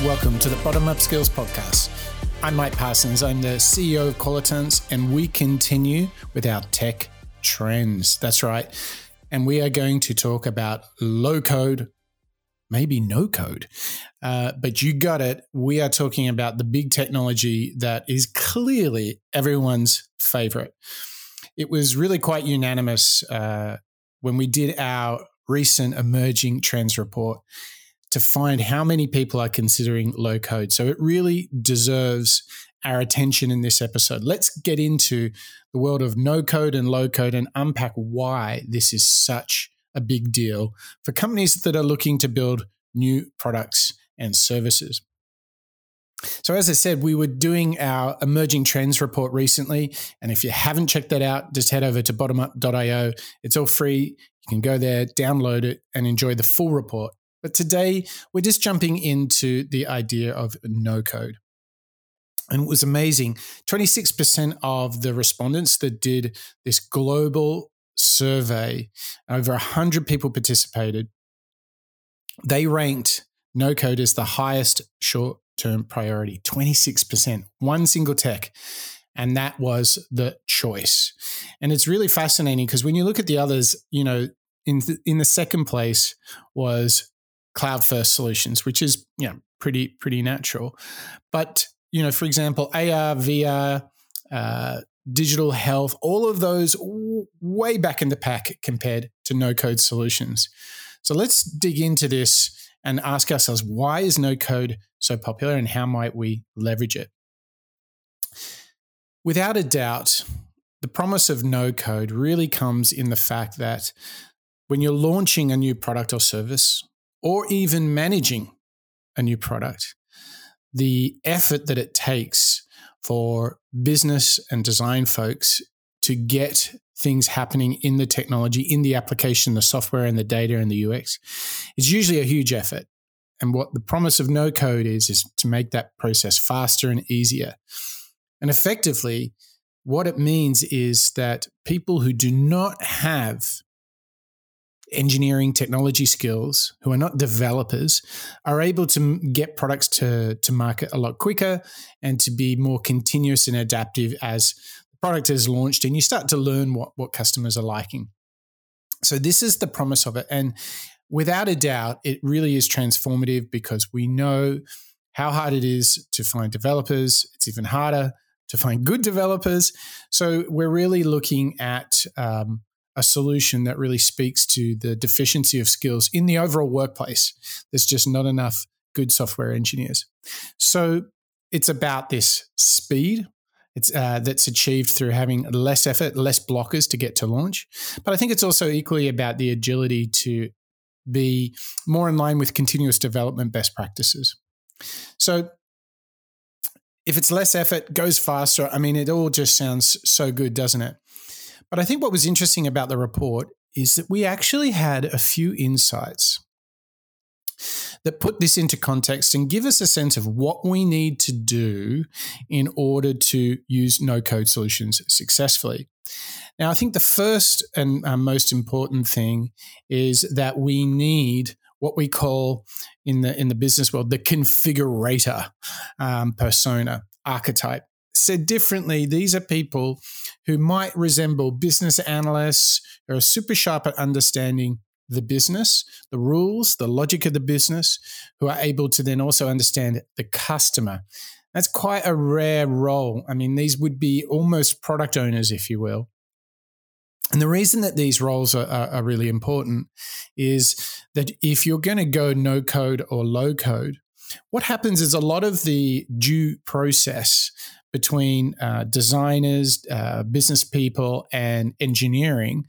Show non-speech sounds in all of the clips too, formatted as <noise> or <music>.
and welcome to the Bottom Up Skills Podcast. I'm Mike Parsons, I'm the CEO of Qualitance, and we continue with our tech trends. That's right. And we are going to talk about low code, maybe no code. Uh, but you got it. We are talking about the big technology that is clearly everyone's favorite. It was really quite unanimous uh, when we did our recent emerging trends report to find how many people are considering low code. So it really deserves our attention in this episode. Let's get into the world of no code and low code and unpack why this is such a big deal for companies that are looking to build new products and services. So, as I said, we were doing our emerging trends report recently. And if you haven't checked that out, just head over to bottomup.io. It's all free. You can go there, download it, and enjoy the full report. But today, we're just jumping into the idea of no code. And it was amazing. 26% of the respondents that did this global survey, over 100 people participated, they ranked no code as the highest short term priority 26%, one single tech. And that was the choice. And it's really fascinating because when you look at the others, you know, in the, in the second place was cloud first solutions, which is you know pretty pretty natural. But you know, for example, AR, VR, uh, digital health, all of those way back in the pack compared to no code solutions. So let's dig into this and ask ourselves why is no code so popular and how might we leverage it? Without a doubt, the promise of no code really comes in the fact that when you're launching a new product or service, or even managing a new product, the effort that it takes for business and design folks to get things happening in the technology, in the application, the software and the data and the UX is usually a huge effort. And what the promise of no code is, is to make that process faster and easier. And effectively, what it means is that people who do not have engineering technology skills who are not developers are able to get products to, to market a lot quicker and to be more continuous and adaptive as the product is launched and you start to learn what, what customers are liking. So, this is the promise of it. And without a doubt, it really is transformative because we know how hard it is to find developers. It's even harder to find good developers. So, we're really looking at um, a solution that really speaks to the deficiency of skills in the overall workplace. There's just not enough good software engineers. So it's about this speed. It's uh, that's achieved through having less effort, less blockers to get to launch. But I think it's also equally about the agility to be more in line with continuous development best practices. So if it's less effort, goes faster. I mean, it all just sounds so good, doesn't it? But I think what was interesting about the report is that we actually had a few insights that put this into context and give us a sense of what we need to do in order to use no code solutions successfully. Now, I think the first and uh, most important thing is that we need what we call in the in the business world the configurator um, persona archetype. Said differently, these are people who might resemble business analysts who are super sharp at understanding the business, the rules, the logic of the business, who are able to then also understand the customer. That's quite a rare role. I mean, these would be almost product owners, if you will. And the reason that these roles are, are, are really important is that if you're going to go no code or low code, what happens is a lot of the due process between uh, designers, uh, business people, and engineering,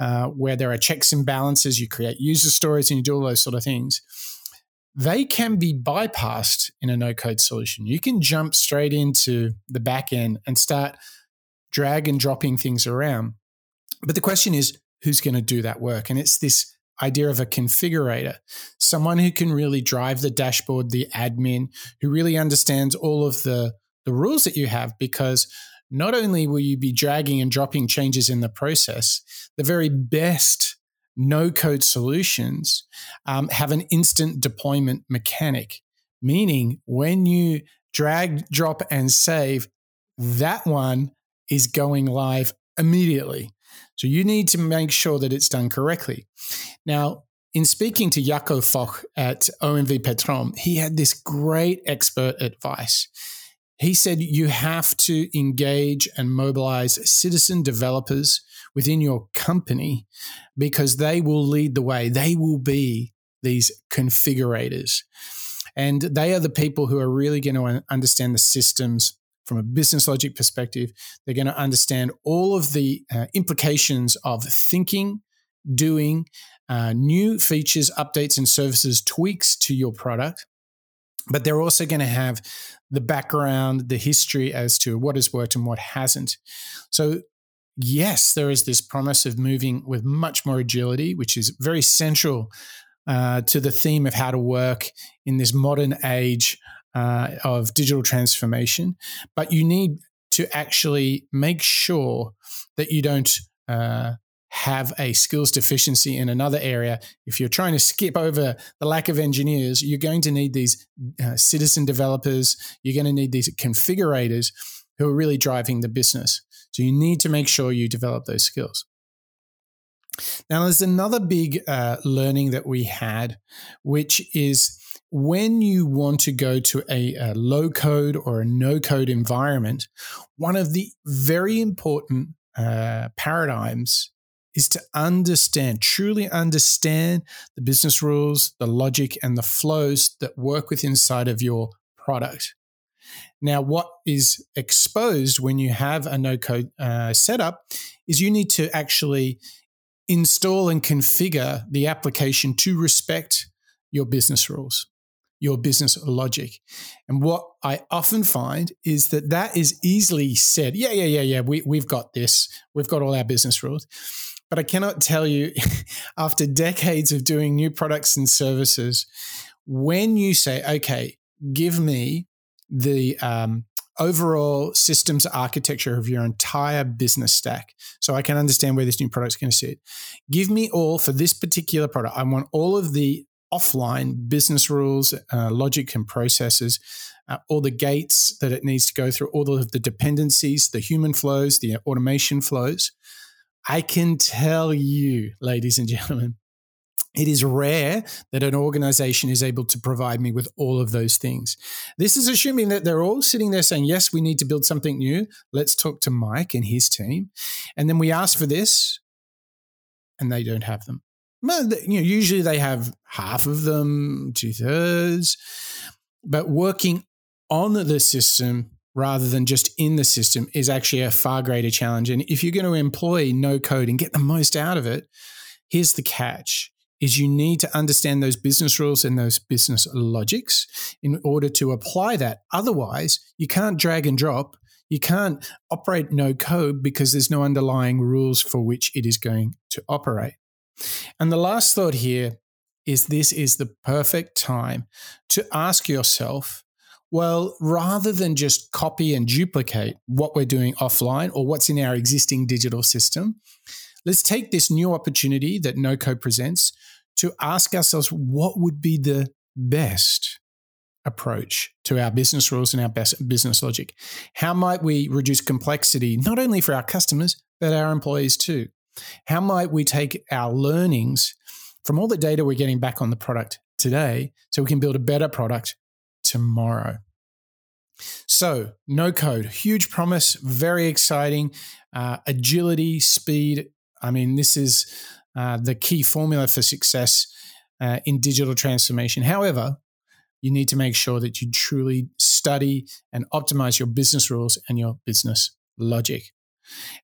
uh, where there are checks and balances. You create user stories and you do all those sort of things. They can be bypassed in a no code solution. You can jump straight into the back end and start drag and dropping things around. But the question is, who's going to do that work? And it's this idea of a configurator, someone who can really drive the dashboard, the admin, who really understands all of the the rules that you have because not only will you be dragging and dropping changes in the process, the very best no code solutions um, have an instant deployment mechanic, meaning when you drag, drop, and save, that one is going live immediately. So you need to make sure that it's done correctly. Now, in speaking to Jaco Foch at OMV Petrom, he had this great expert advice. He said you have to engage and mobilize citizen developers within your company because they will lead the way. They will be these configurators. And they are the people who are really going to understand the systems from a business logic perspective. They're going to understand all of the uh, implications of thinking, doing, uh, new features, updates, and services, tweaks to your product. But they're also going to have the background, the history as to what has worked and what hasn't. So, yes, there is this promise of moving with much more agility, which is very central uh, to the theme of how to work in this modern age uh, of digital transformation. But you need to actually make sure that you don't uh, have a skills deficiency in another area. If you're trying to skip over the lack of engineers, you're going to need these uh, citizen developers, you're going to need these configurators who are really driving the business. So you need to make sure you develop those skills. Now, there's another big uh, learning that we had, which is when you want to go to a, a low code or a no code environment, one of the very important uh, paradigms is to understand, truly understand the business rules, the logic, and the flows that work with inside of your product. Now, what is exposed when you have a no code uh, setup is you need to actually install and configure the application to respect your business rules, your business logic. And what I often find is that that is easily said. Yeah, yeah, yeah, yeah. We, we've got this. We've got all our business rules. But I cannot tell you, <laughs> after decades of doing new products and services, when you say, okay, give me the um, overall systems architecture of your entire business stack so I can understand where this new product is going to sit. Give me all for this particular product. I want all of the offline business rules, uh, logic, and processes, uh, all the gates that it needs to go through, all of the dependencies, the human flows, the automation flows. I can tell you, ladies and gentlemen, it is rare that an organization is able to provide me with all of those things. This is assuming that they're all sitting there saying, Yes, we need to build something new. Let's talk to Mike and his team. And then we ask for this, and they don't have them. Well, you know, usually they have half of them, two thirds, but working on the system rather than just in the system is actually a far greater challenge. And if you're going to employ no code and get the most out of it, here's the catch is you need to understand those business rules and those business logics in order to apply that. Otherwise, you can't drag and drop. You can't operate no code because there's no underlying rules for which it is going to operate. And the last thought here is this is the perfect time to ask yourself well, rather than just copy and duplicate what we're doing offline or what's in our existing digital system, let's take this new opportunity that no code presents to ask ourselves what would be the best approach to our business rules and our best business logic. How might we reduce complexity, not only for our customers, but our employees too? How might we take our learnings from all the data we're getting back on the product today so we can build a better product tomorrow? So, no code, huge promise, very exciting. Uh, agility, speed. I mean, this is uh, the key formula for success uh, in digital transformation. However, you need to make sure that you truly study and optimize your business rules and your business logic.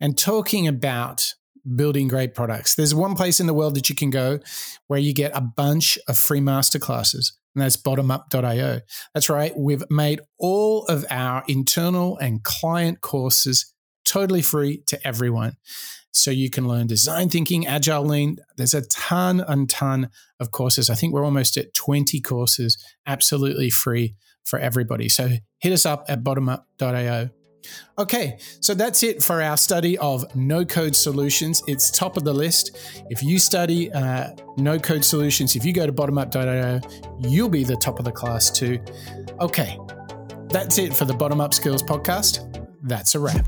And talking about building great products, there's one place in the world that you can go where you get a bunch of free masterclasses. And that's bottomup.io. That's right. We've made all of our internal and client courses totally free to everyone. So you can learn design thinking, agile lean. There's a ton and ton of courses. I think we're almost at 20 courses absolutely free for everybody. So hit us up at bottomup.io. Okay, so that's it for our study of no code solutions. It's top of the list. If you study uh, no code solutions, if you go to bottomup.io, you'll be the top of the class too. Okay, that's it for the Bottom Up Skills podcast. That's a wrap.